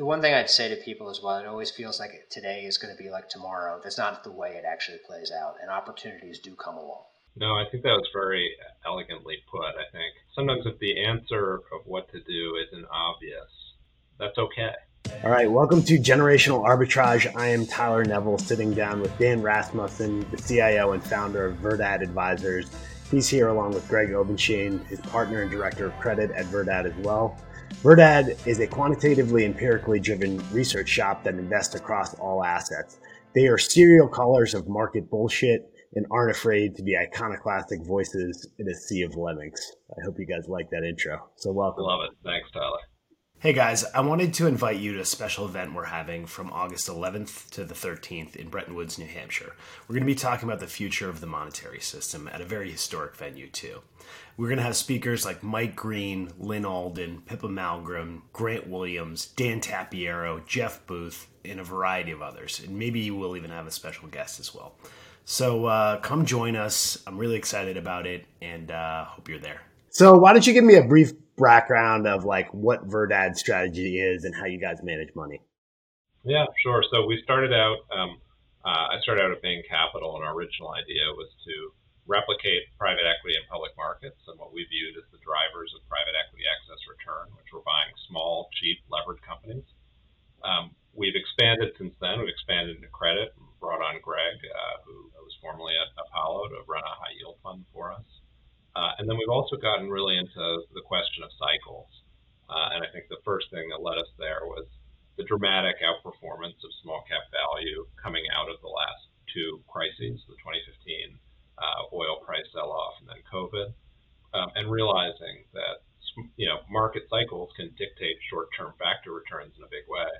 the one thing I'd say to people as well, it always feels like today is going to be like tomorrow. That's not the way it actually plays out, and opportunities do come along. No, I think that was very elegantly put. I think sometimes if the answer of what to do isn't obvious, that's okay. All right, welcome to Generational Arbitrage. I am Tyler Neville, sitting down with Dan Rasmussen, the CIO and founder of Verdad Advisors. He's here along with Greg Obenshain, his partner and director of credit at Verdad as well. Verdad is a quantitatively empirically driven research shop that invests across all assets. They are serial callers of market bullshit and aren't afraid to be iconoclastic voices in a sea of lemmings. I hope you guys like that intro. So welcome. Love it. Thanks, Tyler. Hey guys, I wanted to invite you to a special event we're having from August 11th to the 13th in Bretton Woods, New Hampshire. We're going to be talking about the future of the monetary system at a very historic venue, too. We're going to have speakers like Mike Green, Lyn Alden, Pippa Malmgren, Grant Williams, Dan Tapiero, Jeff Booth, and a variety of others. And maybe we'll even have a special guest as well. So uh, come join us. I'm really excited about it and uh, hope you're there. So, why don't you give me a brief background of like what Verdad's strategy is and how you guys manage money? Yeah, sure. So we started out. Um, uh, I started out at Bain Capital, and our original idea was to replicate private equity in public markets and what we viewed as the drivers of private equity access return, which were buying small, cheap, levered companies. Um, we've expanded since then. We've expanded into credit, brought on Greg, uh, who was formerly at Apollo, to run a high yield fund for us. Uh, and then we've also gotten really into the question of cycles. Uh, and I think the first thing that led us there was the dramatic outperformance of small cap value coming out of the last two crises, the 2015 uh, oil price sell off and then COVID, um, and realizing that you know market cycles can dictate short-term factor returns in a big way.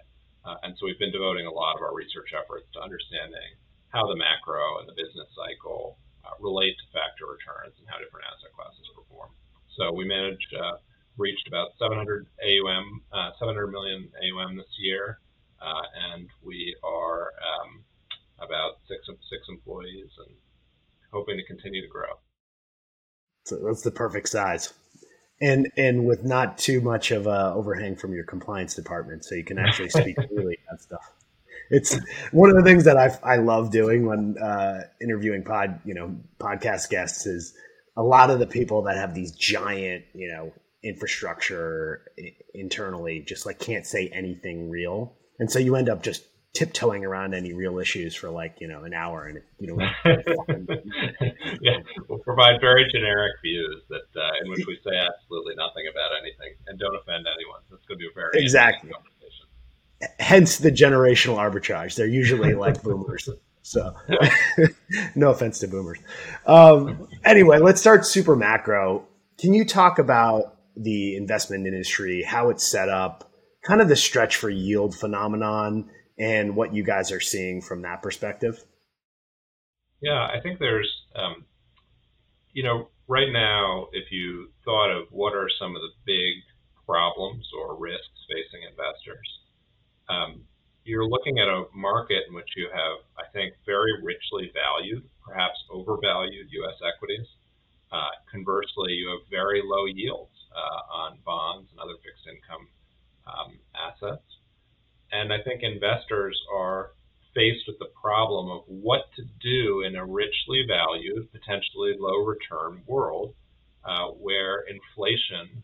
Uh, and so we've been devoting a lot of our research efforts to understanding how the macro and the business cycle uh, relate to factor returns and how different asset classes perform. So we managed, uh, reached about 700 AUM, uh, 700 million AUM this year, uh, and we are um, about six six employees and hoping to continue to grow. So that's the perfect size. And and with not too much of a overhang from your compliance department, so you can actually speak freely about stuff it's one of the things that I I love doing when uh, interviewing pod you know podcast guests is a lot of the people that have these giant you know infrastructure internally just like can't say anything real, and so you end up just tiptoeing around any real issues for like you know an hour and you know yeah we'll provide very generic views that uh, in which we say absolutely nothing about anything and don't offend anyone it's going to be a very exactly hence the generational arbitrage. They're usually like boomers. So, no offense to boomers. Um, anyway, let's start super macro. Can you talk about the investment industry, how it's set up, kind of the stretch for yield phenomenon, and what you guys are seeing from that perspective? Yeah, I think there's, um, you know, right now, if you thought of what are some of the big problems or risks facing investors, um, you're looking at a market in which you have, I think, very richly valued, perhaps overvalued U.S. equities. Uh, conversely, you have very low yields uh, on bonds and other fixed income um, assets. And I think investors are faced with the problem of what to do in a richly valued, potentially low return world uh, where inflation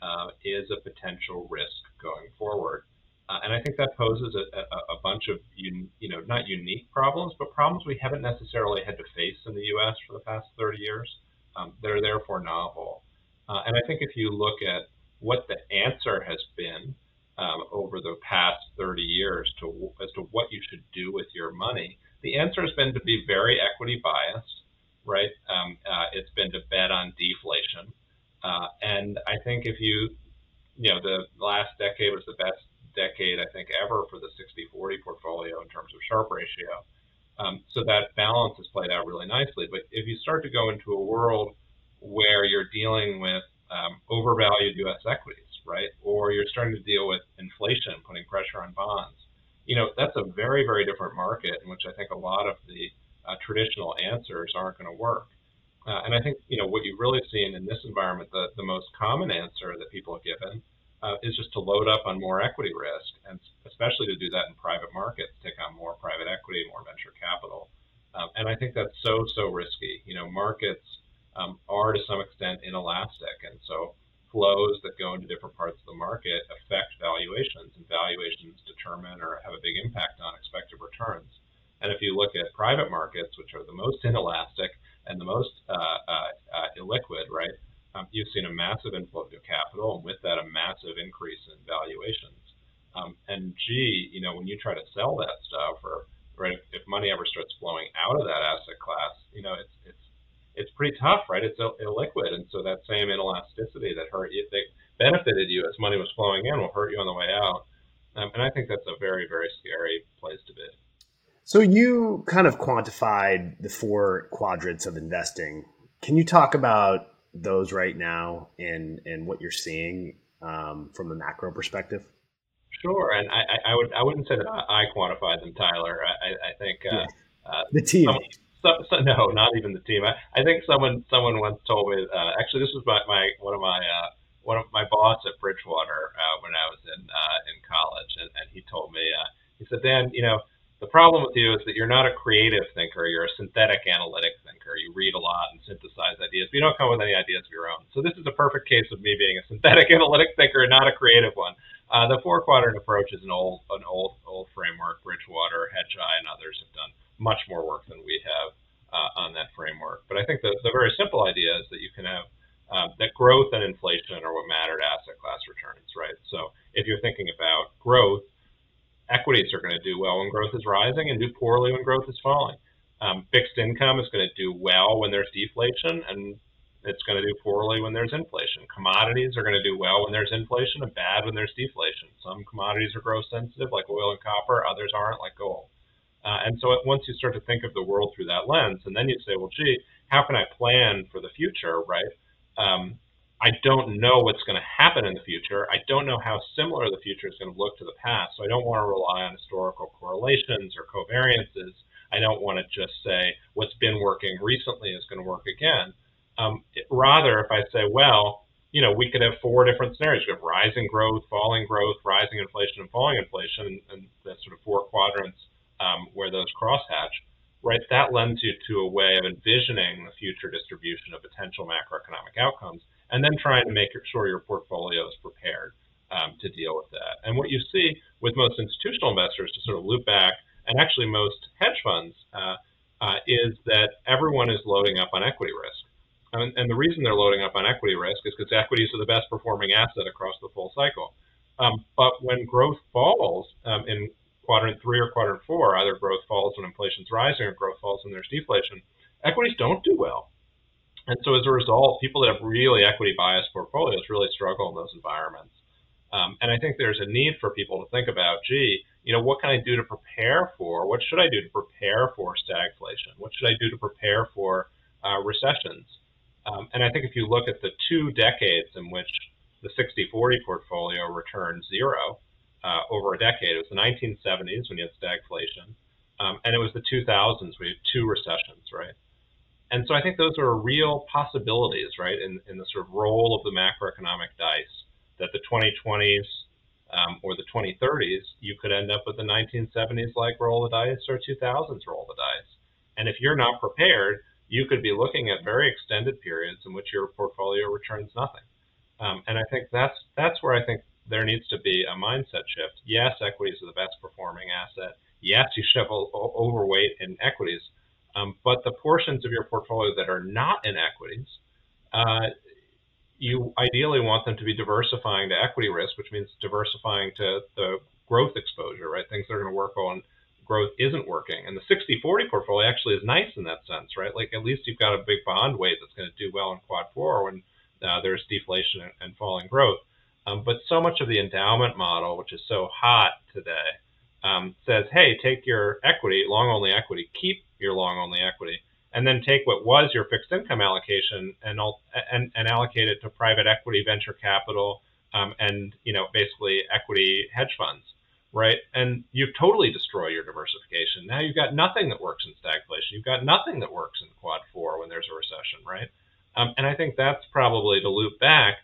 uh, is a potential risk going forward. Uh, and I think that poses a, a, a bunch of, un, you know, not unique problems, but problems we haven't necessarily had to face in the U.S. for the past 30 years. Um, that are therefore novel. Uh, and I think if you look at what the answer has been um, over the past 30 years to as to what you should do with your money, the answer has been to be very equity biased, right? Um, uh, it's been to bet on deflation, uh, and I think if you, you know, the last decade was the best decade, I think, ever for the 60-40 portfolio in terms of Sharpe ratio. Um, so that balance has played out really nicely. But if you start to go into a world where you're dealing with um, overvalued U.S. equities, right? Or you're starting to deal with inflation putting pressure on bonds. You know, that's a very, very different market in which I think a lot of the uh, traditional answers aren't going to work. Uh, and I think, you know, what you've really seen in this environment, the, the most common answer that people have given uh, is just to load up on more equity risk, and especially to do that in private markets, take on more private equity, more venture capital. Um, and I think that's so, so risky. You know, markets um, are to some extent inelastic. And so flows that go into different parts of the market affect valuations, and valuations determine or have a big impact on expected returns. And if you look at private markets, which are the most inelastic and the most uh, uh, uh, illiquid, right, um, you've seen a massive inflow of capital, and with that, a massive increase in valuations. Um, and gee, you know, when you try to sell that stuff, or right, if money ever starts flowing out of that asset class, you know, it's it's it's pretty tough, right? It's Ill- illiquid, and so that same inelasticity that hurt you, that benefited you as money was flowing in, will hurt you on the way out. Um, and I think that's a very, very scary place to be. So you kind of quantified the four quadrants of investing. Can you talk about those right now and and what you're seeing um, from a macro perspective? Sure, and I, I would I wouldn't say that I quantified them, Tyler. I, I think uh, yeah. uh, the team. Some, so, so, no, not even the team. I, I think someone someone once told me. Uh, actually, this was my, my one of my uh, one of my boss at Bridgewater uh, when I was in uh, in college, and, and he told me uh, he said, Dan, you know, the problem with you is that you're not a creative thinker. You're a synthetic analytic thinker. You read a lot and synthesize ideas, but you don't come with any ideas of your own. So this is a perfect case of me being a synthetic analytic thinker and not a creative one. Uh, the four quadrant approach is an old an old old framework. Bridgewater, Hedgeye, and others have done much more work than we have uh, on that framework. But I think the, the very simple idea is that you can have uh, that growth and inflation are what matter to asset class returns, right? So if you're thinking about growth, equities are going to do well when growth is rising and do poorly when growth is falling. Um, fixed income is going to do well when there's deflation and it's going to do poorly when there's inflation. Commodities are going to do well when there's inflation and bad when there's deflation. Some commodities are growth sensitive, like oil and copper, others aren't, like gold. Uh, and so once you start to think of the world through that lens, and then you say, well, gee, how can I plan for the future, right? Um, I don't know what's going to happen in the future. I don't know how similar the future is going to look to the past. So I don't want to rely on historical correlations or covariances. I don't want to just say what's been working recently is going to work again. Um, it, rather, if I say, well, you know, we could have four different scenarios. We have rising growth, falling growth, rising inflation, and falling inflation, and, and the sort of four quadrants um, where those crosshatch, right? That lends you to a way of envisioning the future distribution of potential macroeconomic outcomes, and then trying to make sure your portfolio is prepared um, to deal with that. And what you see with most institutional investors, to sort of loop back, and actually most hedge funds, uh, uh, is that everyone is loading up on equity risk. And, and, the reason they're loading up on equity risk is because equities are the best performing asset across the full cycle. Um, but when growth falls um, in quadrant three or quadrant four, either growth falls when inflation's rising or growth falls when there's deflation, equities don't do well. And so as a result, people that have really equity biased portfolios really struggle in those environments. Um, and I think there's a need for people to think about, gee, you know, what can I do to prepare for? What should I do to prepare for stagflation? What should I do to prepare for uh, recessions? Um, and I think if you look at the two decades in which the 60-40 portfolio returned zero, uh, over a decade. It was the 1970s when you had stagflation, um, and it was the 2000s we had two recessions, right? And so I think those are real possibilities, right, in, in the sort of roll of the macroeconomic dice. That the 2020s um, or the 2030s, you could end up with the 1970s like roll the dice or 2000s roll the dice. And if you're not prepared, you could be looking at very extended periods in which your portfolio returns nothing. Um, and I think that's that's where I think there needs to be a mindset shift. Yes, equities are the best performing asset. Yes, you should have overweight in equities, um, but the portions of your portfolio that are not in equities, uh, you ideally want them to be diversifying to equity risk, which means diversifying to the growth exposure, right? Things that are going to work on growth isn't working. And the 60 40 portfolio actually is nice in that sense, right? Like at least you've got a big bond weight that's going to do well in quad four when uh, there's deflation and, and falling growth. Um, but so much of the endowment model, which is so hot today, um, says, hey, take your equity, long only equity, keep your long only equity, and then take what was your fixed income allocation and and, and allocate it to private equity, venture capital, um, and you know basically equity hedge funds, right? And you've totally destroy your diversification. Now you've got nothing that works in stagflation. You've got nothing that works in quad four when there's a recession, right? Um, and I think that's probably to loop back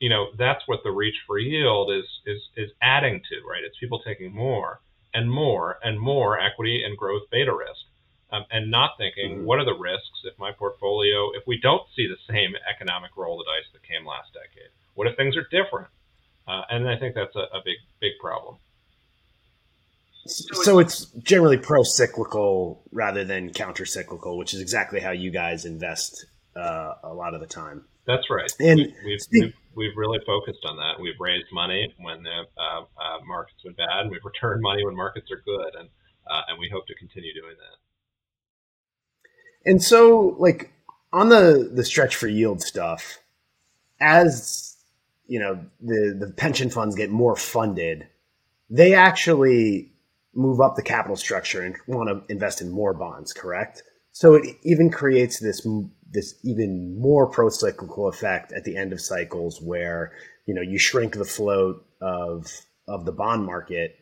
you know that's what the reach for yield is is is adding to right it's people taking more and more and more equity and growth beta risk um, and not thinking mm-hmm. what are the risks if my portfolio, if we don't see the same economic roll of the dice that came last decade? What if things are different? Uh, and I think that's a, a big, big problem. So it's generally pro cyclical rather than counter cyclical, which is exactly how you guys invest uh, a lot of the time. That's right. And we, we've, we've, we've, really focused on that. We've raised money when the uh, uh, markets been bad, and we've returned money when markets are good, and uh, and we hope to continue doing that. And so, like on the the stretch for yield stuff, as you know, the the pension funds get more funded, they actually move up the capital structure and want to invest in more bonds. Correct. So it even creates this this even more pro-cyclical effect at the end of cycles where you know you shrink the float of of the bond market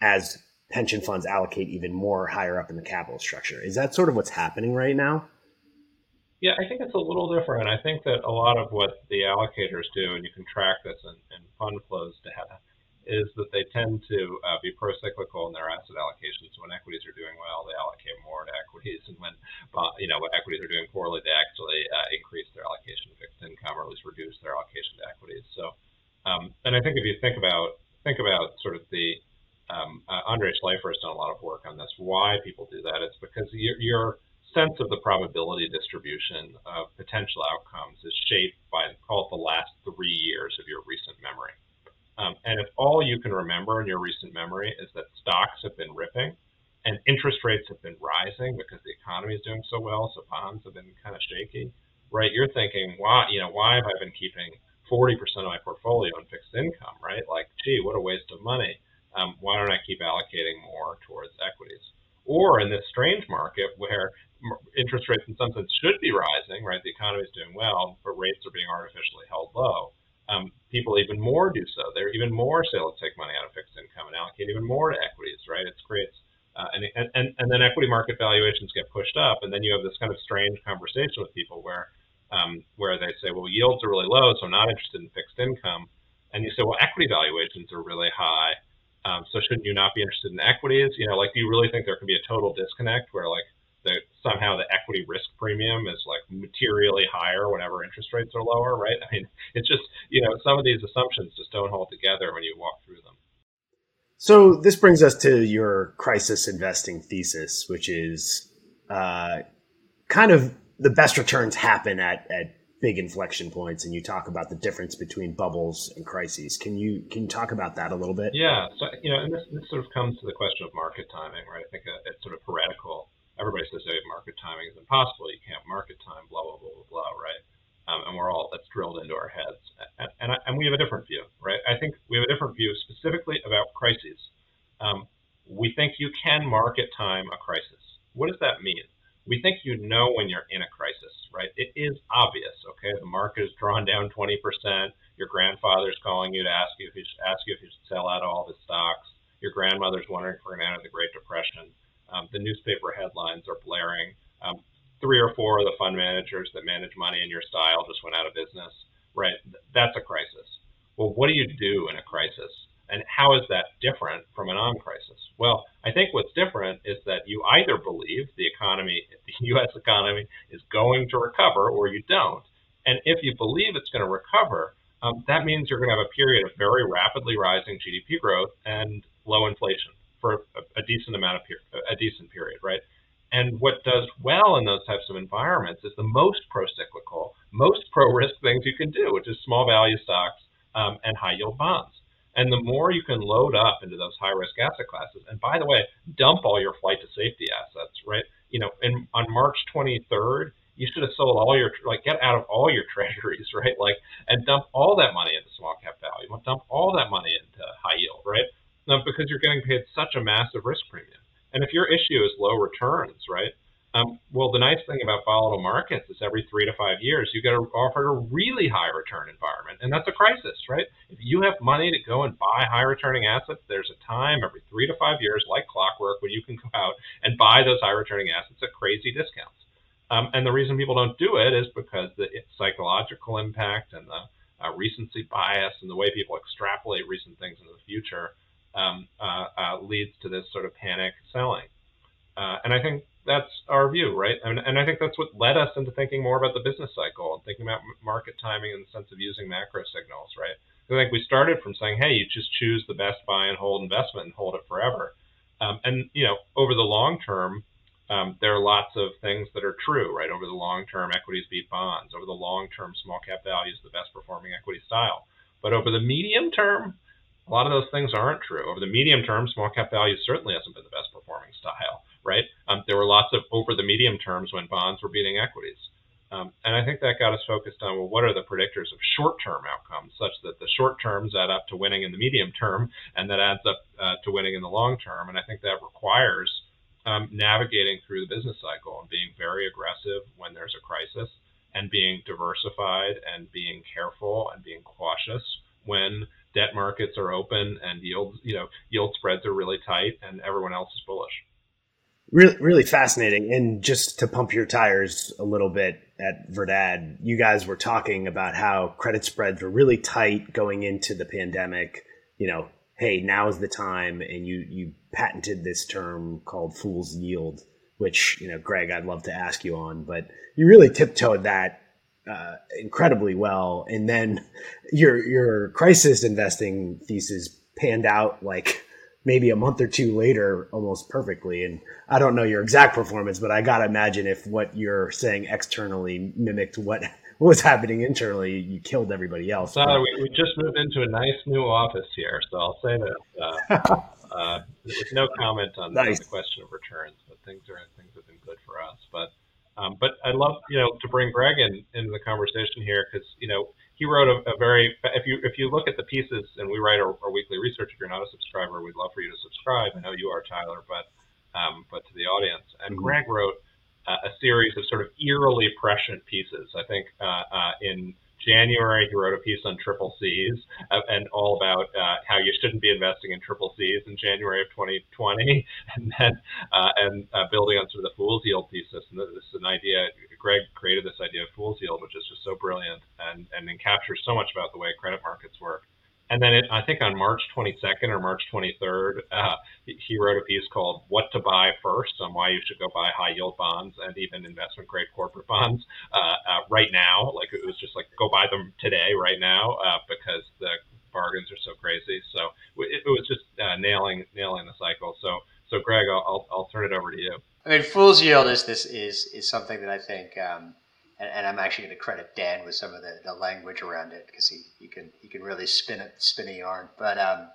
as pension funds allocate even more higher up in the capital structure. Is that sort of what's happening right now? Yeah, I think it's a little different. I think that a lot of what the allocators do, and you can track this in, in fund flows data, is that they tend to uh, be pro-cyclical in their asset allocations. When equities are doing well, they allocate more to equities, and when you know when equities are doing poorly, they actually uh, increase their allocation to fixed income or at least reduce their allocation to equities. So, um, and I think if you think about think about sort of the um, uh, Andrei Shleifer has done a lot of work on this. Why people do that? It's because your, your sense of the probability distribution of potential outcomes is shaped by call it the last three years of your recent memory. Um, and if all you can remember in your recent memory is that stocks have been ripping and interest rates have been rising because the economy is doing so well, so bonds have been kind of shaky, right? You're thinking, why, you know, why have I been keeping 40% of my portfolio in fixed income, right? Like, gee, what a waste of money. Um, why don't I keep allocating more towards equities? Or in this strange market where interest rates in some sense should be rising, right? The economy is doing well, but rates are being artificially held low um, people even more do so. They're even more say, let's take money out of fixed income and allocate even more to equities, right? It creates, uh, and, and, and then equity market valuations get pushed up, and then you have this kind of strange conversation with people where, um, where they say, well, yields are really low, so I'm not interested in fixed income. And you say, well, equity valuations are really high, um, so shouldn't you not be interested in equities? You know, like, do you really think there can be a total disconnect where, like, that somehow the equity risk premium is like materially higher whenever interest rates are lower, right? I mean, it's just, you know, some of these assumptions just don't hold together when you walk through them. So this brings us to your crisis investing thesis, which is uh, kind of the best returns happen at, at big inflection points, and you talk about the difference between bubbles and crises. Can you can you talk about that a little bit? Yeah, so you know, and this, this sort of comes to the question of market timing, right? I think it's sort of heretical everybody says hey, market timing is impossible. You can't market time, blah blah blah blah blah, right? Um, and we're all that's drilled into our heads, and and, I, and, we have a different view, right? I think we have a different view specifically about crises. Um, we think you can market time a crisis. What does that mean? We think you know when you're in a crisis, right? It is obvious, okay? The market is drawn down 20%. Your grandfather's calling you to ask you if you should, ask you if you should sell out all the stocks. Your grandmother's wondering if we're going to enter the Great Depression um, the newspaper headlines are blaring. Um, three or four of the fund managers that manage money in your style just went out of business. Right, that's a crisis. Well, what do you do in a crisis? And how is that different from a non-crisis? Well, I think what's different is that you either believe the economy, the U.S. economy, is going to recover, or you don't. And if you believe it's going to recover, um, that means you're going to have a period of very rapidly rising GDP growth and low inflation for a, a decent amount of per- a decent period, right? And what does well in those types of environments is the most pro-cyclical, most pro-risk things you can do, which is small value stocks um, and high yield bonds. And the more you can load up into those high risk asset classes, and by the way, dump all your flight to safety assets, right? You know, in, on March 23rd, you should have sold all your like get out of all your treasuries, right? Like and dump all that money into small cap value, dump all that money into high yield, right? Because you're getting paid such a massive risk premium. And if your issue is low returns, right? Um, well, the nice thing about volatile markets is every three to five years you get offered a really high return environment, and that's a crisis, right? If you have money to go and buy high returning assets, there's a time every three to five years, like clockwork, when you can go out and buy those high returning assets at crazy discounts. Um, and the reason people don't do it is because the psychological impact and the uh, recency bias and the way people extrapolate recent things into the future um, uh, uh, leads to this sort of panic selling. Uh, and I think that's our view, right? And, and I think that's what led us into thinking more about the business cycle and thinking about market timing in the sense of using macro signals, right? I think we started from saying, hey, you just choose the best buy and hold investment and hold it forever. Um, and you know, over the long term, um, there are lots of things that are true, right? Over the long term, equities beat bonds. Over the long term, small cap value is the best performing equity style. But over the medium term, a lot of those things aren't true. Over the medium term, small cap value certainly hasn't been the best performing style, right? Um, there were lots of over the medium terms when bonds were beating equities. Um, and I think that got us focused on well, what are the predictors of short-term outcomes, such that the short terms add up to winning in the medium term, and that adds up uh, to winning in the long term. And I think that requires um, navigating through the business cycle and being very aggressive when there's a crisis, and being diversified and being careful and being cautious when debt markets are open and yields, you know, yield spreads are really tight and everyone else is bullish. Really, really fascinating. And just to pump your tires a little bit at Verdad, you guys were talking about how credit spreads were really tight going into the pandemic. You know, hey, now is the time, and you you patented this term called fool's yield, which you know, Greg, I'd love to ask you on, but you really tiptoed that uh, incredibly well, and then your your crisis investing thesis panned out like maybe a month or two later almost perfectly. And I don't know your exact performance, but I got to imagine if what you're saying externally mimicked what, what was happening internally, you killed everybody else. So we, we, just moved into a nice new office here. So I'll say that uh, uh, no comment on, nice. the question of returns, but things are things have been good for us. But um, but I'd love you know to bring Greg in into the conversation here because you know he wrote a, a, very if you if you look at the pieces and we write our, our, weekly research if you're not a subscriber we'd love for you to subscribe i know you are tyler but um, but to the audience and mm-hmm. greg wrote uh, a series of sort of eerily prescient pieces i think uh, uh, in January, he wrote a piece on triple C's uh, and all about uh, how you shouldn't be investing in triple C's in January of 2020, and then uh, and uh, building on sort of the fool's yield thesis. And this is an idea. Greg created this idea of fool's yield, which is just so brilliant and and captures so much about the way credit markets work. And then it, I think on March 22nd or March 23rd, uh, he wrote a piece called "What to Buy First on Why You Should Go Buy High Yield Bonds and Even Investment Grade Corporate Bonds uh, uh, right now." Like it was just like go buy them today, right now, uh, because the bargains are so crazy. So it, it was just uh, nailing nailing the cycle. So so Greg, I'll, I'll turn it over to you. I mean, fool's yield is this is is something that I think. Um, and, and I'm actually going to credit Dan with some of the, the language around it because he, he can he can really spin it spin a yarn. But um,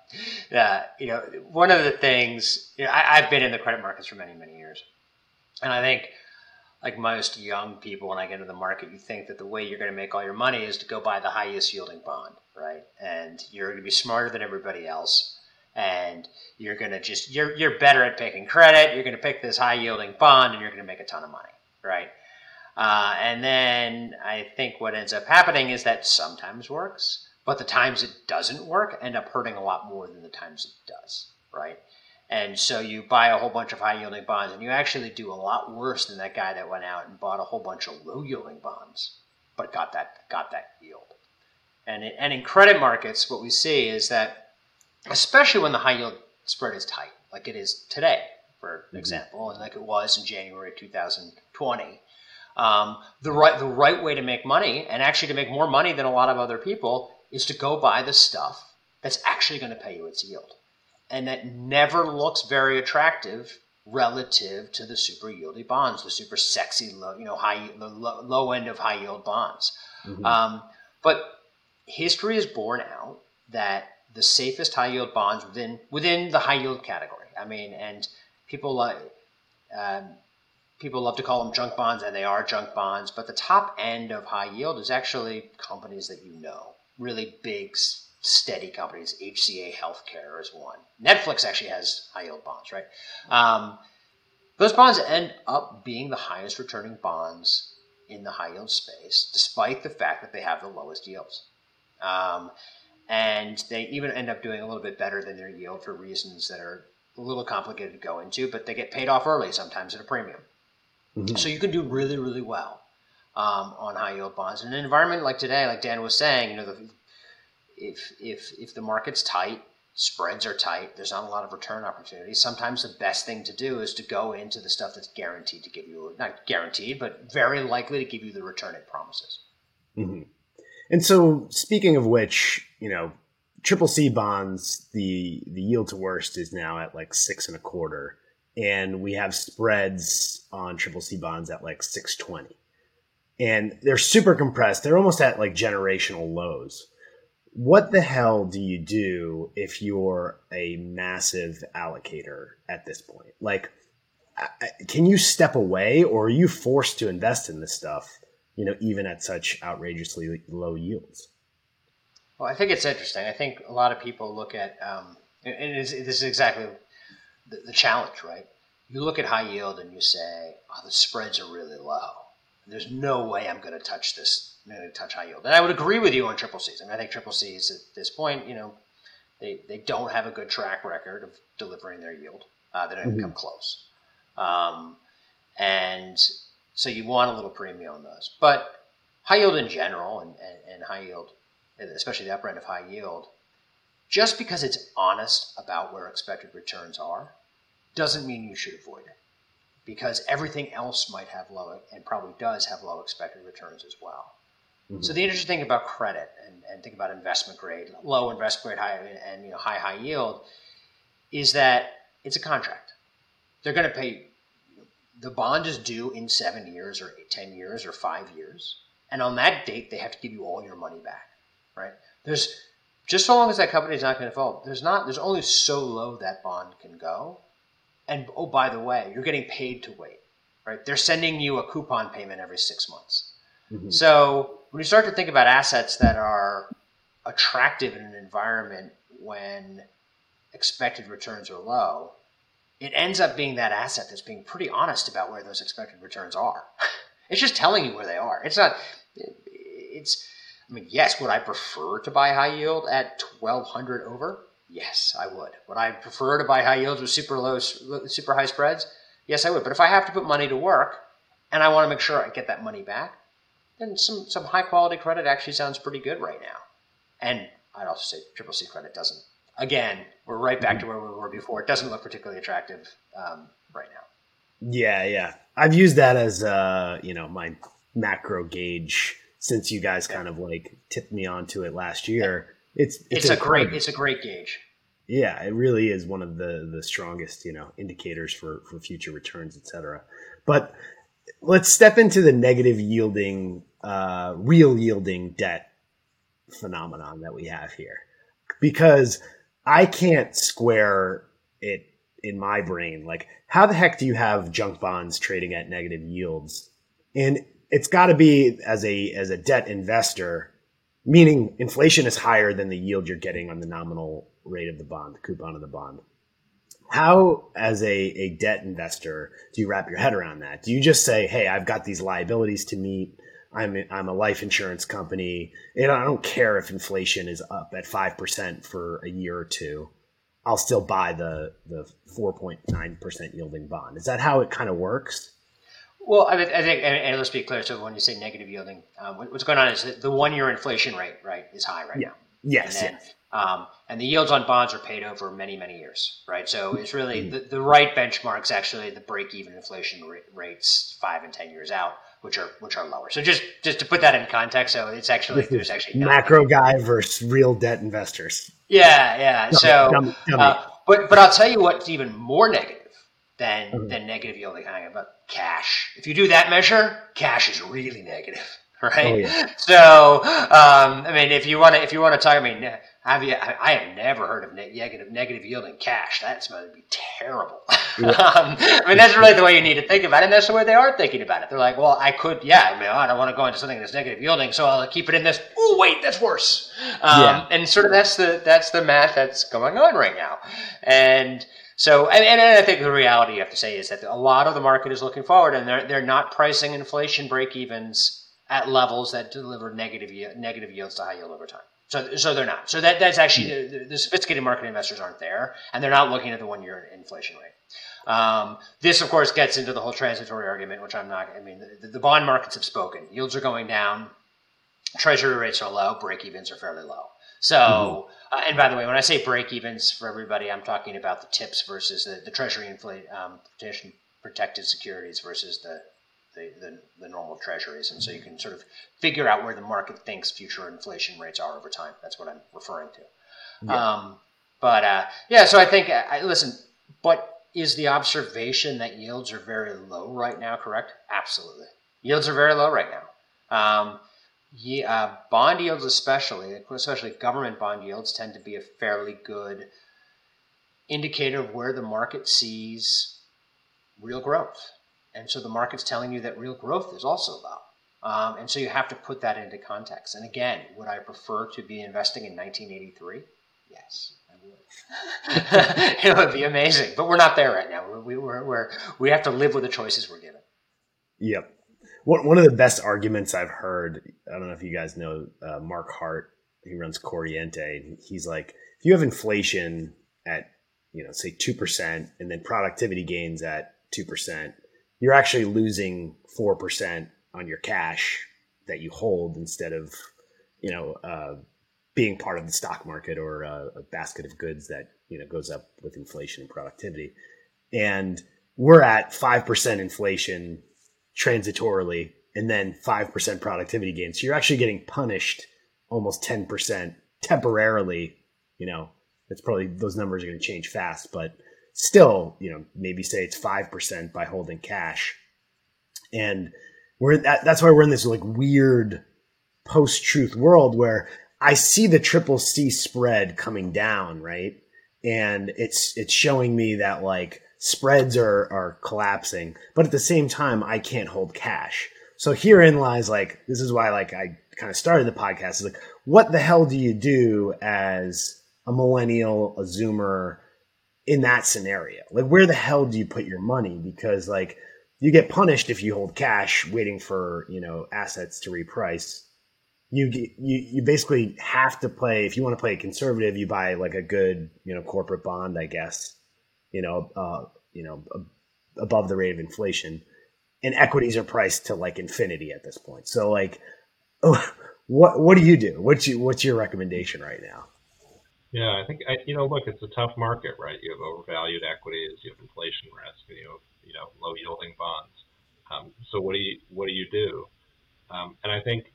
uh, you know, one of the things you know, I, I've been in the credit markets for many many years, and I think like most young people, when I get into the market, you think that the way you're going to make all your money is to go buy the highest yielding bond, right? And you're going to be smarter than everybody else, and you're going to just you're you're better at picking credit. You're going to pick this high yielding bond, and you're going to make a ton of money, right? Uh, and then I think what ends up happening is that sometimes works, but the times it doesn't work end up hurting a lot more than the times it does, right? And so you buy a whole bunch of high yielding bonds, and you actually do a lot worse than that guy that went out and bought a whole bunch of low yielding bonds, but got that got that yield. And it, and in credit markets, what we see is that, especially when the high yield spread is tight, like it is today, for mm-hmm. example, and like it was in January 2020 um, the right the right way to make money, and actually to make more money than a lot of other people, is to go buy the stuff that's actually going to pay you its yield, and that never looks very attractive relative to the super yieldy bonds, the super sexy, low, you know, high the low, low end of high yield bonds. Mm-hmm. Um, but history has borne out that the safest high yield bonds within within the high yield category. I mean, and people like. Um, people love to call them junk bonds, and they are junk bonds. But the top end of high yield is actually companies that you know, really big, steady companies. HCA Healthcare is one. Netflix actually has high yield bonds, right? Um, those bonds end up being the highest returning bonds in the high yield space, despite the fact that they have the lowest yields. Um, and they even end up doing a little bit better than their yield for reasons that are a little complicated to go into, but they get paid off early sometimes at a premium. Mm-hmm. So you can do really, really well um, on high yield bonds. In an environment like today, like Dan was saying, you know, the, if if if the market's tight spreads are tight. There's not a lot of return opportunities. Sometimes the best thing to do is to go into the stuff that's guaranteed to give you, not guaranteed, but very likely to give you the return it promises. Mm-hmm. And so, speaking of which, you know, triple C bonds, the the yield to worst is now at like six and a quarter, and we have spreads on triple C bonds at like six twenty, and they're super compressed. They're almost at like generational lows what the hell do you do if you're a massive allocator at this point? Like, can you step away or are you forced to invest in this stuff, you know, even at such outrageously low yields? Well, I think it's interesting. I think a lot of people look at, um, and this is exactly the, the challenge, right? You look at high yield and you say, oh, the spreads are really low. There's no way I'm going to touch this I'm going to touch high yield. And I would agree with you on triple C's. I mean, I think triple C's at this point, you know, they, they don't have a good track record of delivering their yield. Uh, they don't mm-hmm. come close. Um, and so you want a little premium on those. But high yield in general and, and, and high yield, especially the upper end of high yield, just because it's honest about where expected returns are, doesn't mean you should avoid it. Because everything else might have low, and probably does have low expected returns as well. Mm-hmm. So the interesting thing about credit and, and think about investment grade, low investment grade, high and you know high high yield, is that it's a contract. They're going to pay. The bond is due in seven years or ten years or five years, and on that date they have to give you all your money back. Right? There's just so long as that company is not going to default. There's not. There's only so low that bond can go. And oh, by the way, you're getting paid to wait. Right? They're sending you a coupon payment every six months. Mm-hmm. So when you start to think about assets that are attractive in an environment when expected returns are low, it ends up being that asset that's being pretty honest about where those expected returns are. it's just telling you where they are. It's not. It's. I mean, yes. Would I prefer to buy high yield at twelve hundred over? Yes, I would. Would I prefer to buy high yields with super low, super high spreads? Yes, I would. But if I have to put money to work and I want to make sure I get that money back, then some some high quality credit actually sounds pretty good right now. And I'd also say triple C credit doesn't. Again, we're right back to where we were before. It doesn't look particularly attractive um, right now. Yeah, yeah. I've used that as uh, you know my macro gauge since you guys kind of like tipped me onto it last year. It's it's, it's a great it's a great gauge. Yeah, it really is one of the the strongest you know indicators for for future returns, etc. But let's step into the negative yielding, uh, real yielding debt phenomenon that we have here, because I can't square it in my brain. Like, how the heck do you have junk bonds trading at negative yields? And it's got to be as a as a debt investor, meaning inflation is higher than the yield you're getting on the nominal rate of the bond, the coupon of the bond. How as a, a debt investor do you wrap your head around that? Do you just say hey i've got these liabilities to meet. I'm a, I'm a life insurance company and i don't care if inflation is up at 5% for a year or two. I'll still buy the the 4.9% yielding bond. Is that how it kind of works well, I, mean, I think, and, and, let's be clear. So when you say negative yielding, um, what's going on is the one-year inflation rate, right, is high right yeah. now. Yes. And then, yes. Um, and the yields on bonds are paid over many, many years, right? So it's really mm-hmm. the, the right benchmarks actually the break-even inflation rates five and ten years out, which are which are lower. So just just to put that in context, so it's actually there's actually macro guy versus real debt investors. Yeah, yeah. so, uh, but but I'll tell you what's even more negative than mm-hmm. than negative yielding high about cash. If you do that measure, cash is really negative right? Oh, yeah. So, um, I mean, if you want to, if you want to talk, I mean, have you? I have never heard of negative negative yield in cash. That's going to be terrible. Yeah. um, I mean, that's really the way you need to think about it, and that's the way they are thinking about it. They're like, well, I could, yeah, I mean, I don't want to go into something that's negative yielding, so I'll keep it in this. Oh, wait, that's worse. Um, yeah. And sort of that's the that's the math that's going on right now, and. So, and, and I think the reality you have to say is that a lot of the market is looking forward, and they're they're not pricing inflation break evens at levels that deliver negative negative yields to high yield over time. So, so they're not. So that that's actually the, the sophisticated market investors aren't there, and they're not looking at the one year inflation rate. Um, this, of course, gets into the whole transitory argument, which I'm not. I mean, the, the bond markets have spoken. Yields are going down, treasury rates are low, break evens are fairly low. So, mm-hmm. uh, and by the way, when I say break evens for everybody, I'm talking about the tips versus the, the Treasury inflation um, protected securities versus the, the, the, the, normal treasuries. And so you can sort of figure out where the market thinks future inflation rates are over time. That's what I'm referring to. Yeah. Um, but uh, yeah, so I think, uh, I, listen, but is the observation that yields are very low right now correct? Absolutely. Yields are very low right now. Um, yeah, uh, bond yields, especially, especially government bond yields, tend to be a fairly good indicator of where the market sees real growth. And so the market's telling you that real growth is also low. Um, and so you have to put that into context. And again, would I prefer to be investing in 1983? Yes, I would. it would be amazing, but we're not there right now. We, we're, we're, we have to live with the choices we're given. Yep. One, of the best arguments I've heard, I don't know if you guys know uh, Mark Hart, he runs Corriente. He's like, if you have inflation at, you know, say 2% and then productivity gains at 2%, you're actually losing 4% on your cash that you hold instead of, you know, uh, being part of the stock market or a, a basket of goods that, you know, goes up with inflation and productivity. And we're at 5% inflation transitorily and then 5% productivity gain. So you're actually getting punished almost 10% temporarily. You know, it's probably those numbers are going to change fast, but still, you know, maybe say it's 5% by holding cash. And we're that, that's why we're in this like weird post truth world where I see the triple C spread coming down, right? And it's it's showing me that like spreads are are collapsing, but at the same time, I can't hold cash. So herein lies like this is why like I kind of started the podcast. Is like, what the hell do you do as a millennial, a Zoomer in that scenario? Like, where the hell do you put your money? Because like you get punished if you hold cash waiting for you know assets to reprice. You, you you basically have to play if you want to play conservative. You buy like a good you know corporate bond, I guess, you know, uh, you know, above the rate of inflation, and equities are priced to like infinity at this point. So like, what what do you do? What's you, what's your recommendation right now? Yeah, I think I, you know, look, it's a tough market, right? You have overvalued equities, you have inflation risk, and you have you know low yielding bonds. Um, so what do you what do you do? Um, and I think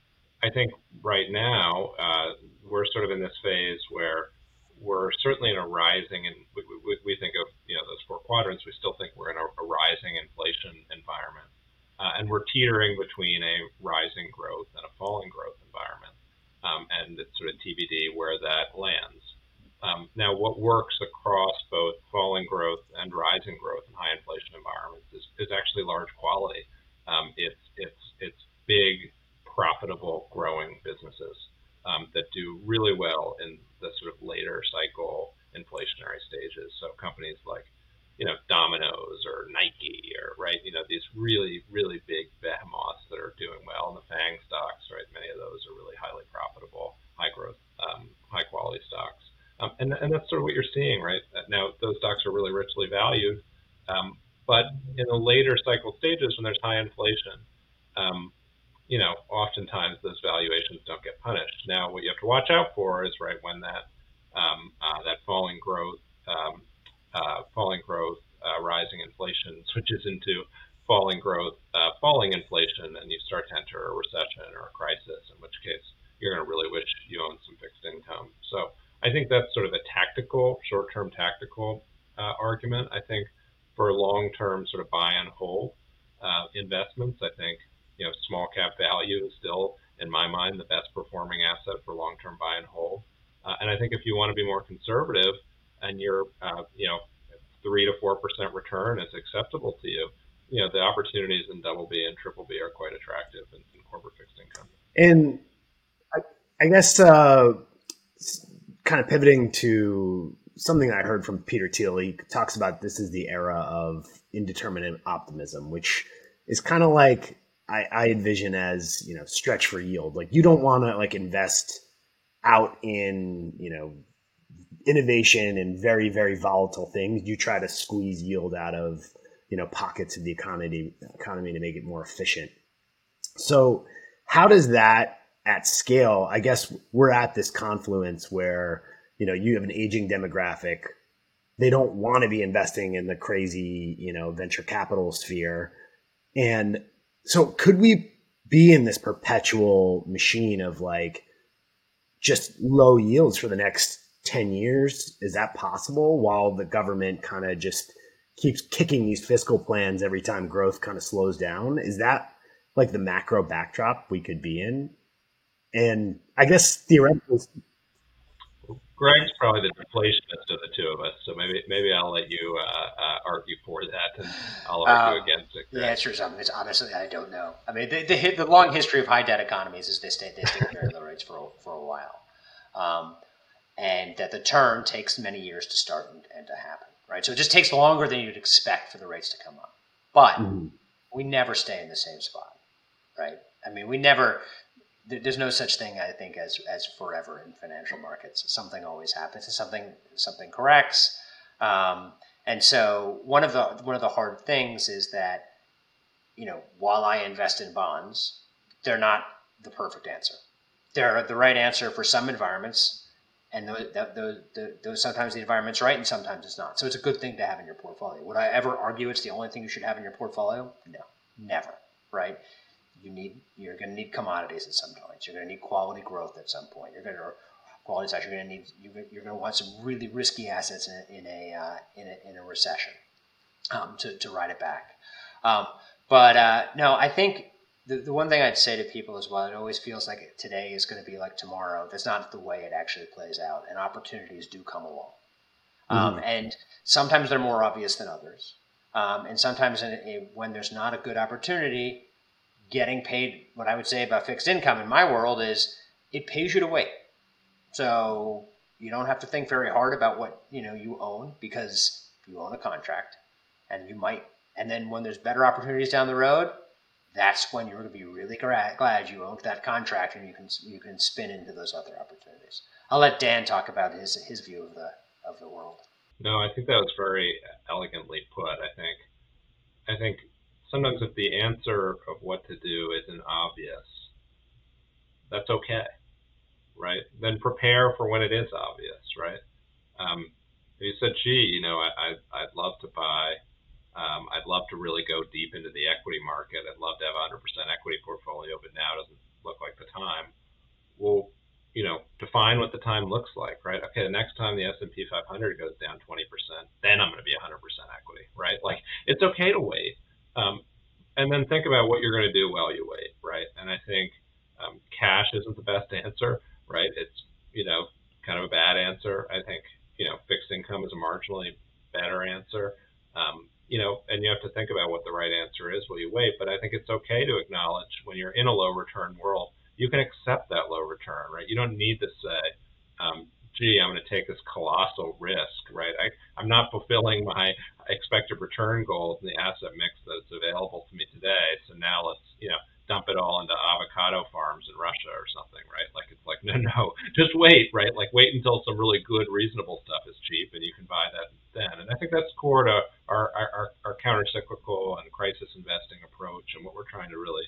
I think right now uh, we're sort of in this phase where we're certainly in a rising, and we, we, we, think of you know those four quadrants. We still think we're in a, a rising inflation environment, uh, and we're teetering between a rising growth and a falling growth environment, um, and it's sort of TBD where that lands. Um, now, what works across both falling growth and rising growth in high inflation environments is, is actually large quality. Um, it's it's it's big, profitable, growing businesses um, that do really well in the sort of later cycle inflationary stages. So companies like, you know, Domino's or Nike or right, you know, these really really big behemoths that are doing well, and the Fang stocks, right? Many of those are really highly profitable, high growth, um, high quality stocks. Um, and, and that's sort of what you're seeing, right? Now, those stocks are really richly valued. Um, but in the later cycle stages, when there's high inflation, um, you know, oftentimes those valuations don't get punished. Now, what you have to watch out for is right when that um, uh, that falling growth, um, uh, falling growth, uh, rising inflation switches into falling growth, uh, falling inflation, and you start to enter a recession or a crisis. In which case, you're going to really wish you owned some fixed income. So, I think that's sort of a tactical, short-term tactical uh, argument. I think for long-term sort of buy and hold uh, investments, I think you know, small cap value is still, in my mind, the best performing asset for long term buy and hold. Uh, and I think if you want to be more conservative and your, uh, you know, three to four percent return is acceptable to you, you know, the opportunities in double B and triple B are quite attractive in, in corporate fixed income. And I, I guess uh, kind of pivoting to something I heard from Peter Thiel, he talks about this is the era of indeterminate optimism, which is kind of like I, I envision as you know stretch for yield. Like you don't want to like invest out in you know innovation and very very volatile things. You try to squeeze yield out of you know pockets of the economy economy to make it more efficient. So how does that at scale, I guess we're at this confluence where you know you have an aging demographic. They don't want to be investing in the crazy, you know, venture capital sphere. And so could we be in this perpetual machine of like just low yields for the next 10 years? Is that possible while the government kind of just keeps kicking these fiscal plans every time growth kind of slows down? Is that like the macro backdrop we could be in? And I guess theoretically, Greg's probably the deflationist of the two of us, so maybe maybe I'll let you uh, uh, argue for that, and I'll argue um, against it. Greg. The answer is, um, honestly I don't know. I mean, the, the, the, long history of high debt economies is they stay they stay at very low rates for a, for a while, um, and that the turn takes many years to start and, and, to happen. Right, so it just takes longer than you'd expect for the rates to come up, but mm-hmm. we never stay in the same spot. Right, I mean, we never there's no such thing I think as as forever in financial markets. Something always happens, something something corrects. Um, and so one of the one of the hard things is that you know while I invest in bonds, they're not the perfect answer. They're the right answer for some environments, and those, those, those, sometimes the environment's right and sometimes it's not. So it's a good thing to have in your portfolio. Would I ever argue it's the only thing you should have in your portfolio? No, never. Right? You need you're going to need commodities at some point. You're going to need quality growth at some point. You're going to quality stocks. You're going to need you're, going to want some really risky assets in a in a uh, in, a, in a recession um, to to ride it back. Um, but uh, no, I think the, the one thing I'd say to people as well, it always feels like today is going to be like tomorrow. That's not the way it actually plays out, and opportunities do come along. Um, mm-hmm. and sometimes they're more obvious than others. Um, and sometimes in, in, when there's not a good opportunity, getting paid what I would say about fixed income in my world is it pays you to wait. So you don't have to think very hard about what you know you own because you own a contract and you might and then when there's better opportunities down the road that's when you're going to be really glad you owned that contract and you can you can spin into those other opportunities. I'll let Dan talk about his his view of the of the world. No, I think that was very elegantly put. I think I think sometimes if the answer of what to do isn't obvious, that's okay, right? Then prepare for when it is obvious, right? Um, you said, gee, you know, I, I, would love to buy, um, I'd love to really go deep into the equity market. I'd love to have a 100% equity portfolio, but now it doesn't look like the time. Well, you know, define what the time looks like, right? Okay, the next time the S&P 500 goes down 20%, then I'm going to be 100% equity, right? Like, it's okay to wait um, and then think about what you're going to do while you wait, right? And I think um, cash isn't the best answer, right? It's you know kind of a bad answer. I think you know fixed income is a marginally better answer. Um, you know, and you have to think about what the right answer is while you wait. But I think it's okay to acknowledge when you're in a low return world, you can accept that low return, right? You don't need to say, um, gee, I'm going to take this colossal risk, right? I, I'm not fulfilling my expected return goals in the asset mix that's available to me today. So now let's, you know, dump it all into avocado farms in Russia or something, right? Like it's like, no, no, just wait, right? Like wait until some really good, reasonable stuff is cheap and you can buy that then. And I think that's core to our, our, our counter-cyclical and crisis investing approach and what we're trying to really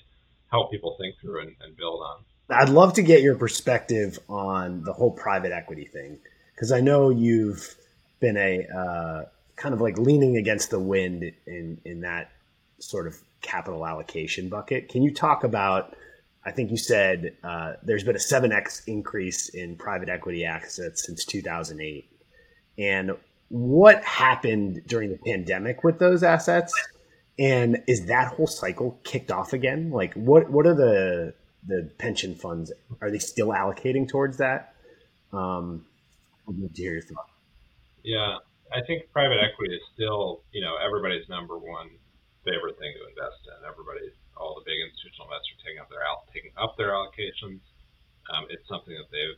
help people think through and, and build on. I'd love to get your perspective on the whole private equity thing because I know you've been a uh, kind of like leaning against the wind in in that sort of capital allocation bucket. Can you talk about? I think you said uh, there's been a seven x increase in private equity assets since 2008, and what happened during the pandemic with those assets? And is that whole cycle kicked off again? Like, what what are the the pension funds are they still allocating towards that? Um, I'd love to hear your thoughts. Yeah, I think private equity is still you know everybody's number one favorite thing to invest in. Everybody, all the big institutional investors are taking up their taking up their allocations. Um, it's something that they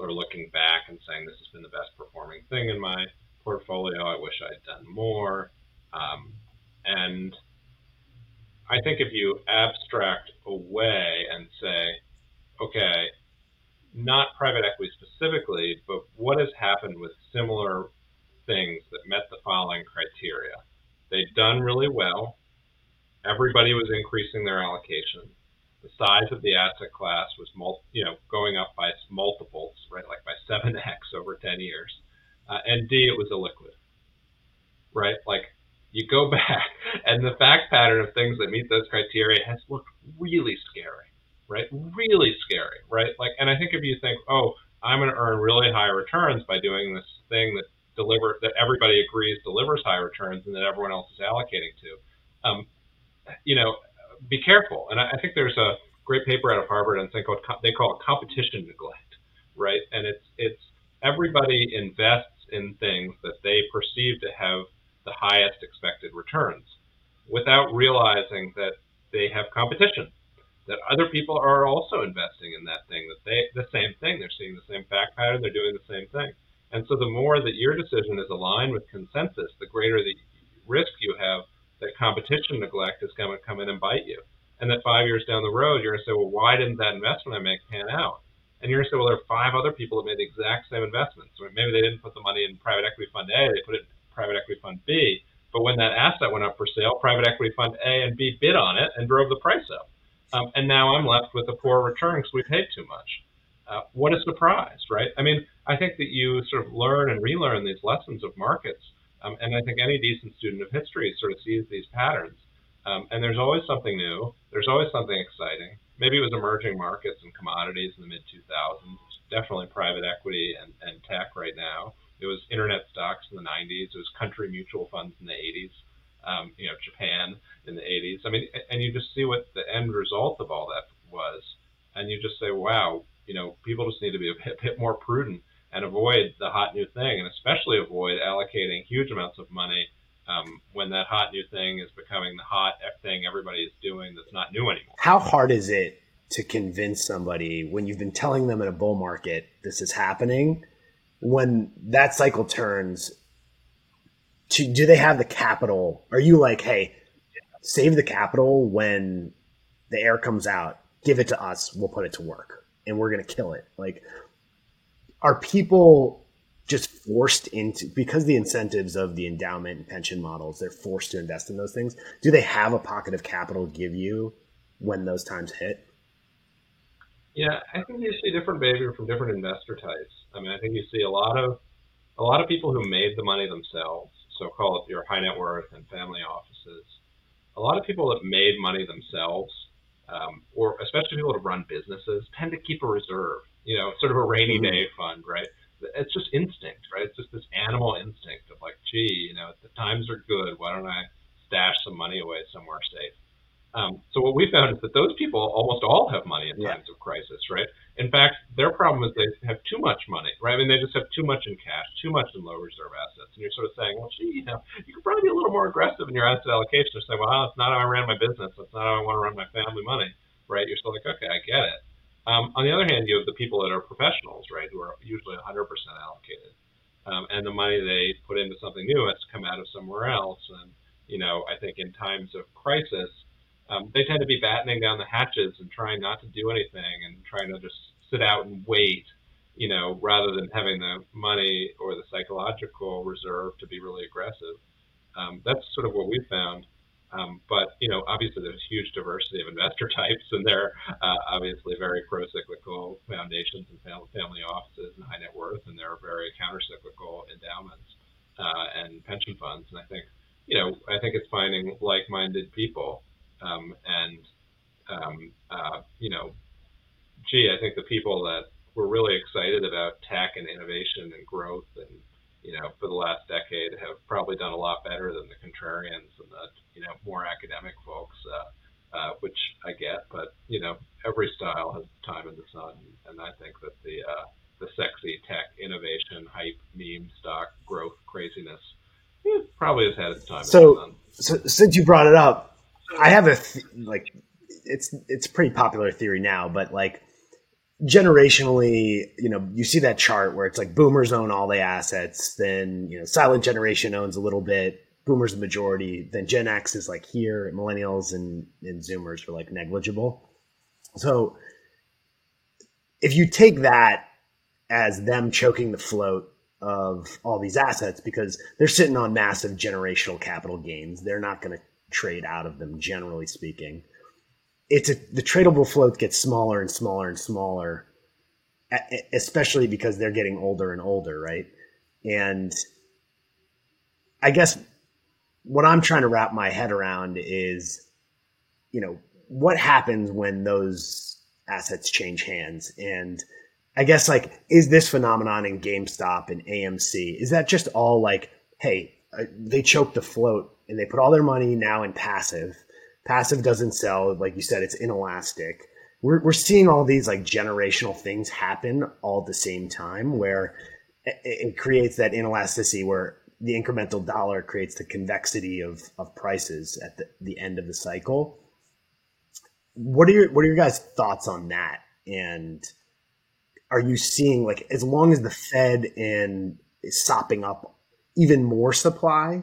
are looking back and saying this has been the best performing thing in my portfolio. I wish I'd done more. Um, and I think if you abstract away and say, okay, not private equity specifically, but what has happened with similar things that met the following criteria? They've done really well. Everybody was increasing their allocation. the size of the asset class was mul- you know going up by multiples, right, like by seven x over ten years, uh, and D it was illiquid, right? Like you go back, and the fact pattern of things that meet those criteria has looked really scary, right? Really scary, right? Like, and I think if you think, oh, I'm going to earn really high returns by doing this thing that deliver that everybody agrees delivers high returns and that everyone else is allocating to, um, you know, be careful. And I, I think there's a great paper out of Harvard and called they call it competition neglect, right? And it's it's everybody invests in things that they perceive to have the highest expected returns without realizing that they have competition that other people are also investing in that thing that they the same thing they're seeing the same fact pattern they're doing the same thing and so the more that your decision is aligned with consensus the greater the risk you have that competition neglect is going to come in and bite you. And that five years down the road, you're going to say, well, why didn't that investment I make pan out? And you're going to say, well, there are five other people that made the exact same investments. So maybe they didn't put the money in private equity fund A, they put it in private equity fund B. But when that asset went up for sale, private equity fund A and B bid on it and drove the price up. Um, and now I'm left with a poor return because we paid too much. Uh, what a surprise, right? I mean, I think that you sort of learn and relearn these lessons of markets um, and I think any decent student of history sort of sees these patterns. Um, and there's always something new. There's always something exciting. Maybe it was emerging markets and commodities in the mid 2000s. Definitely private equity and, and tech right now. It was internet stocks in the 90s. It was country mutual funds in the 80s. Um, you know, Japan in the 80s. I mean, and you just see what the end result of all that was, and you just say, wow, you know, people just need to be a bit, bit more prudent and avoid the hot new thing, and especially avoid allocating huge amounts of money um, when that hot new thing is becoming the hot thing everybody is doing that's not new anymore. How hard is it to convince somebody when you've been telling them in a bull market this is happening? When that cycle turns, to, do they have the capital? Are you like, hey, save the capital when the air comes out, give it to us, we'll put it to work, and we're to kill it? Like, are people just forced into because the incentives of the endowment and pension models they're forced to invest in those things do they have a pocket of capital to give you when those times hit yeah i think you see different behavior from different investor types i mean i think you see a lot of a lot of people who made the money themselves so call it your high net worth and family offices a lot of people that made money themselves um, or especially people that run businesses tend to keep a reserve you know, sort of a rainy mm-hmm. day fund, right? It's just instinct, right? It's just this animal instinct of like, gee, you know, the times are good. Why don't I stash some money away somewhere safe? Um, so what we found is that those people almost all have money in yeah. times of crisis, right? In fact, their problem is they have too much money, right? I mean, they just have too much in cash, too much in low reserve assets, and you're sort of saying, well, gee, you know, you could probably be a little more aggressive in your asset allocation. Or say, well, that's not how I ran my business. That's not how I want to run my family money, right? You're still like, okay, I get it. Um, on the other hand, you have the people that are professionals, right, who are usually 100% allocated, um, and the money they put into something new has to come out of somewhere else. And you know, I think in times of crisis, um, they tend to be battening down the hatches and trying not to do anything and trying to just sit out and wait, you know, rather than having the money or the psychological reserve to be really aggressive. Um, that's sort of what we found. Um, but you know, obviously, there's huge diversity of investor types, and they're uh, obviously very pro-cyclical foundations and family offices and high net worth, and there are very counter-cyclical endowments uh, and pension funds. And I think, you know, I think it's finding like-minded people, um, and um, uh, you know, gee, I think the people that were really excited about tech and innovation and growth and you know, for the last decade have probably done a lot better than the contrarians and the, you know, more academic folks, uh, uh, which I get. But, you know, every style has time in the sun. And I think that the, uh, the sexy tech innovation, hype, meme, stock, growth, craziness eh, probably has had its time so, so, since you brought it up, I have a, th- like, it's, it's pretty popular theory now, but like, generationally, you know, you see that chart where it's like boomers own all the assets, then, you know, silent generation owns a little bit, boomers the majority, then Gen X is like here, millennials and, and Zoomers are like negligible. So if you take that as them choking the float of all these assets because they're sitting on massive generational capital gains, they're not going to trade out of them, generally speaking. it's a, the tradable float gets smaller and smaller and smaller, especially because they're getting older and older, right? And I guess what I'm trying to wrap my head around is, you know, what happens when those assets change hands and I guess like is this phenomenon in GameStop and AMC is that just all like hey uh, they choked the float and they put all their money now in passive. Passive doesn't sell. Like you said it's inelastic. We're, we're seeing all these like generational things happen all at the same time where it, it creates that inelasticity where the incremental dollar creates the convexity of, of prices at the, the end of the cycle. What are your what are your guys thoughts on that? And are you seeing like as long as the Fed and is sopping up even more supply,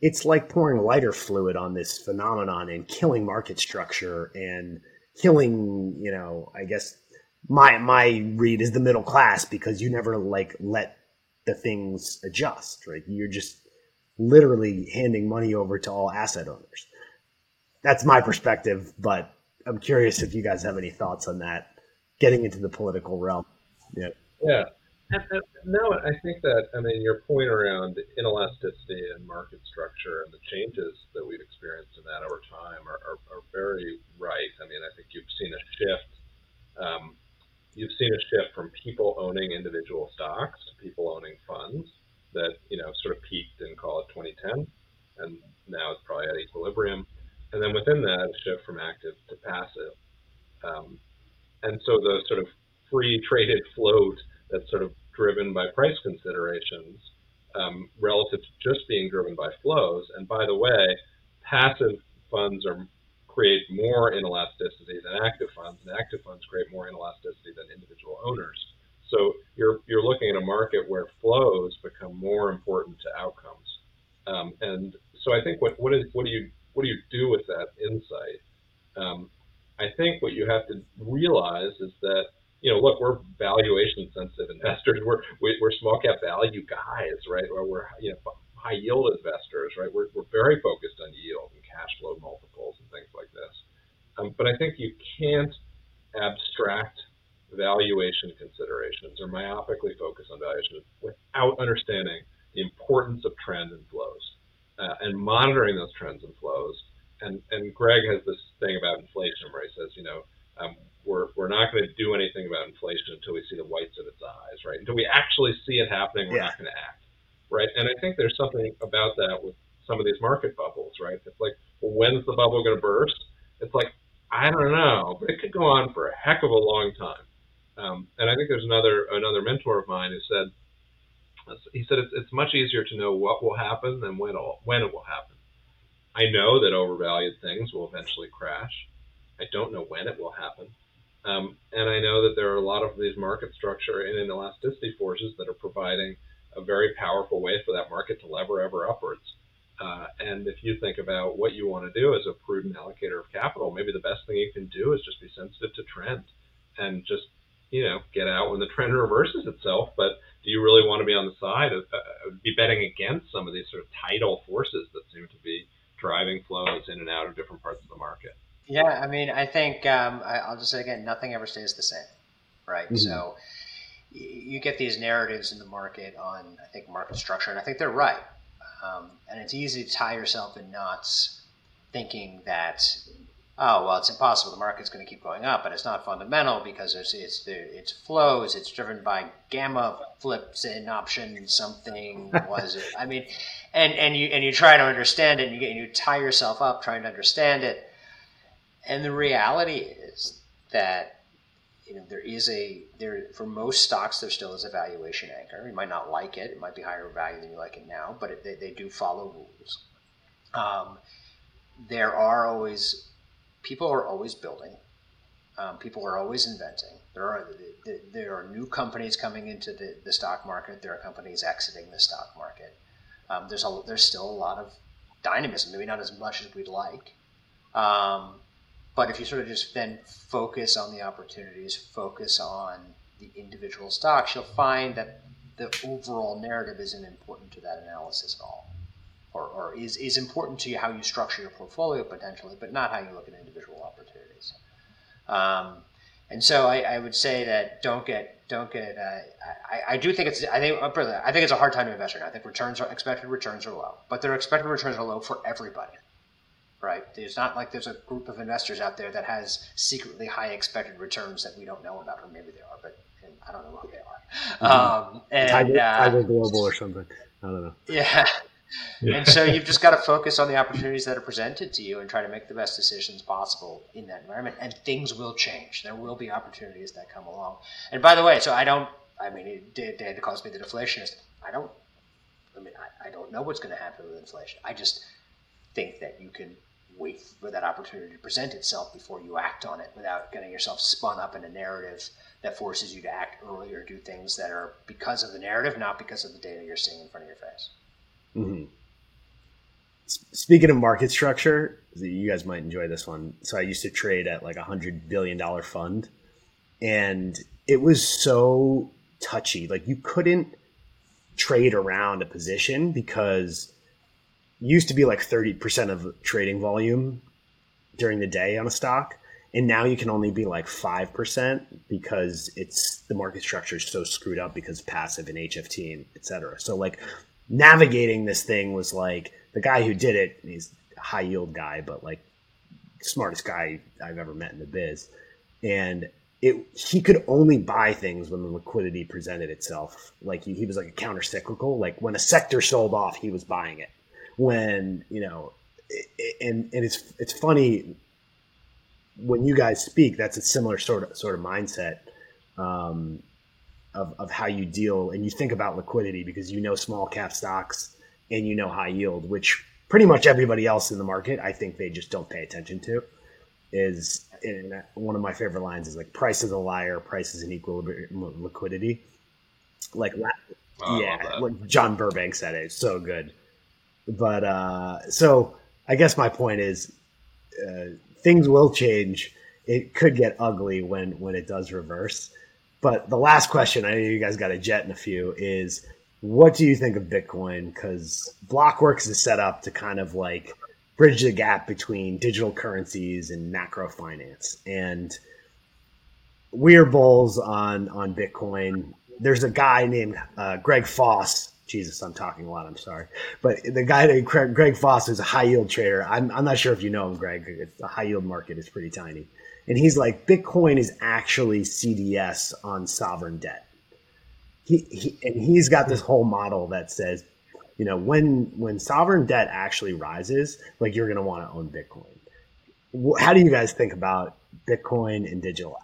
it's like pouring lighter fluid on this phenomenon and killing market structure and killing, you know, I guess my my read is the middle class because you never like let the things adjust, right? You're just literally handing money over to all asset owners. That's my perspective, but I'm curious if you guys have any thoughts on that, getting into the political realm. Yeah. Yeah. No, I think that, I mean, your point around inelasticity and market structure and the changes that we've experienced in that over time are, are, are very right. I mean, I think you've seen a shift. Um, you've seen a shift from people owning individual stocks to people owning funds that, you know, sort of peaked in, call it 2010, and now it's probably at equilibrium. And then within that, a shift from active to passive. Um, and so the sort of free traded float that's sort of driven by price considerations um, relative to just being driven by flows. And by the way, passive funds are create more inelasticity than active funds, and active funds create more inelasticity than individual owners. So you're you're looking at a market where flows become more important to outcomes. Um, and so I think what what is what do you what do you do with that insight? Um, I think what you have to realize is that you know, look, we're valuation sensitive investors. We're we're small cap value guys, right? Or we're you know high yield investors, right? We're we're very focused on yield and cash flow multiples and things like this. Um, but I think you can't abstract valuation considerations or myopically focus on valuation without understanding the importance of trend and flows uh, and monitoring those trends and flows. And and Greg has this thing about inflation where he says, you know, um, we're, we're not going to do anything about inflation until we see the whites of its eyes, right? Until we actually see it happening, we're yeah. not going to act, right? And I think there's something about that with some of these market bubbles, right? It's like, well, when's the bubble going to burst? It's like, I don't know, but it could go on for a heck of a long time. Um, and I think there's another another mentor of mine who said, he said it's, it's much easier to know what will happen than when, when it will happen. I know that overvalued things will eventually crash. I don't know when it will happen. Um, and I know that there are a lot of these market structure and inelasticity forces that are providing a very powerful way for that market to lever ever upwards. Uh, and if you think about what you want to do as a prudent allocator of capital, maybe the best thing you can do is just be sensitive to trend and just, you know, get out when the trend reverses itself. But do you really want to be on the side of uh, be betting against some of these sort of tidal forces that seem to be driving flows in and out of different parts of the market? Yeah, I mean, I think um, I, will just say again, nothing ever stays the same, right? Mm-hmm. So you get these narratives in the market on, I think, market structure, and I think they're right. Um, and it's easy to tie yourself in knots thinking that, oh, well, it's impossible. The market's going to keep going up, but it's not fundamental because it's it's it's flows. It's driven by gamma flips in option something was it? I mean, and and you and you try to understand it, and you get and you tie yourself up trying to understand it and the reality is that you know there is a there for most stocks there still is a valuation anchor. You might not like it; it might be higher value than you like it now, but it, they, they do follow rules. Um, there are always people are always building. Um, people are always inventing. There are there are new companies coming into the, the stock market. There are companies exiting the stock market. Um, there's a there's still a lot of dynamism, maybe not as much as we'd like. Um, but if you sort of just then focus on the opportunities, focus on the individual stocks, you'll find that the overall narrative isn't important to that analysis at all. Or, or is, is important to how you structure your portfolio potentially, but not how you look at individual opportunities. Um, and so I, I, would say that don't get don't get. Uh, I, I do think it's I think I think it's a hard time to invest right now. I think returns are expected returns are low, but their expected returns are low for everybody right? There's not like there's a group of investors out there that has secretly high expected returns that we don't know about, or maybe they are, but I don't know who they are. Mm-hmm. Um, and, Tiger, uh, Tiger Global or something. I don't know. Yeah. yeah. And so you've just got to focus on the opportunities that are presented to you and try to make the best decisions possible in that environment. And things will change. There will be opportunities that come along. And by the way, so I don't. I mean, Dan calls me the deflationist. I don't. I mean, I, I don't know what's going to happen with inflation. I just think that you can wait for that opportunity to present itself before you act on it without getting yourself spun up in a narrative that forces you to act early or do things that are because of the narrative, not because of the data you're seeing in front of your face. Mm-hmm. Speaking of market structure, you guys might enjoy this one. So I used to trade at like a hundred billion dollar fund, and it was so touchy. Like you couldn't trade around a position because used to be like 30% of trading volume during the day on a stock and now you can only be like 5% because it's the market structure is so screwed up because passive and hft and et cetera. So like navigating this thing was like the guy who did it he's a high yield guy but like smartest guy i've ever met in the biz. And it he could only buy things when the liquidity presented itself. Like he, he was like a counter cyclical like when a sector sold off he was buying it when you know and and it's it's funny when you guys speak that's a similar sort of sort of mindset um, of, of how you deal and you think about liquidity because you know small cap stocks and you know high yield which pretty much everybody else in the market i think they just don't pay attention to is and one of my favorite lines is like price is a liar price is an equilibrium liquidity. Like oh, yeah like john burbank said it it's so good but uh, so I guess my point is uh, things will change. It could get ugly when when it does reverse. But the last question, I know you guys got a jet in a few, is what do you think of Bitcoin? Because Blockworks is set up to kind of like bridge the gap between digital currencies and macro finance. And we're bulls on on Bitcoin. There's a guy named uh, Greg Foss Jesus, I'm talking a lot. I'm sorry, but the guy that Greg Foss is a high yield trader. I'm, I'm not sure if you know him, Greg. The high yield market is pretty tiny, and he's like Bitcoin is actually CDS on sovereign debt. He, he and he's got this whole model that says, you know, when when sovereign debt actually rises, like you're going to want to own Bitcoin. How do you guys think about Bitcoin and digital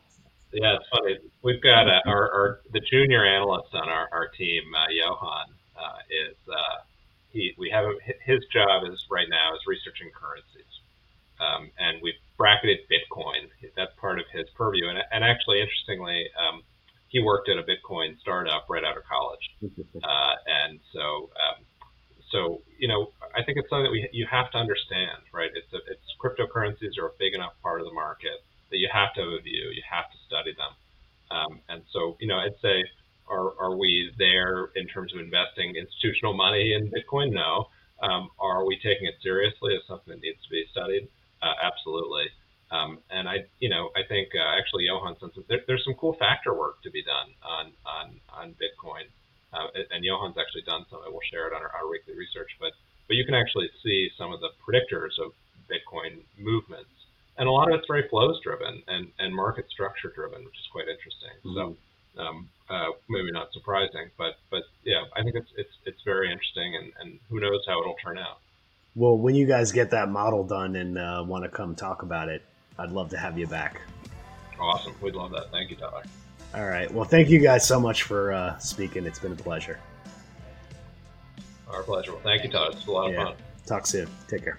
yeah, it's funny. We've got uh, our, our, the junior analyst on our, our team, uh, Johan uh, is uh, he we have his job is right now is researching currencies, um, and we've bracketed Bitcoin. That's part of his purview. And, and actually, interestingly, um, he worked at a Bitcoin startup right out of college, uh, and so. Um, so you know, I think it's something that we you have to understand, right? It's a, it's cryptocurrencies are a big enough part of the market that you have to have a view, you have to study them, um, and so you know, I'd say are, are we there in terms of investing institutional money in Bitcoin? No. Um, are we taking it seriously as something that needs to be studied? Uh, absolutely. Um, and I, you know, I think uh, actually Johan said there, there's some cool factor work to be done on on on Bitcoin, uh, and Johan's actually done some. We'll share it on our, our weekly research, but but you can actually see some of the predictors of Bitcoin movements, and a lot of it's very flows driven and and market structure driven, which is quite interesting. Mm-hmm. So um, uh, maybe not surprising, but but yeah, I think it's it's it's very interesting, and, and who knows how it'll turn out. Well, when you guys get that model done and uh, want to come talk about it, I'd love to have you back. Awesome, we'd love that. Thank you, Tyler. All right. Well, thank you guys so much for uh, speaking. It's been a pleasure. Our pleasure. Well, thank you, Tyler. It's a lot of yeah. fun. Talk soon. Take care.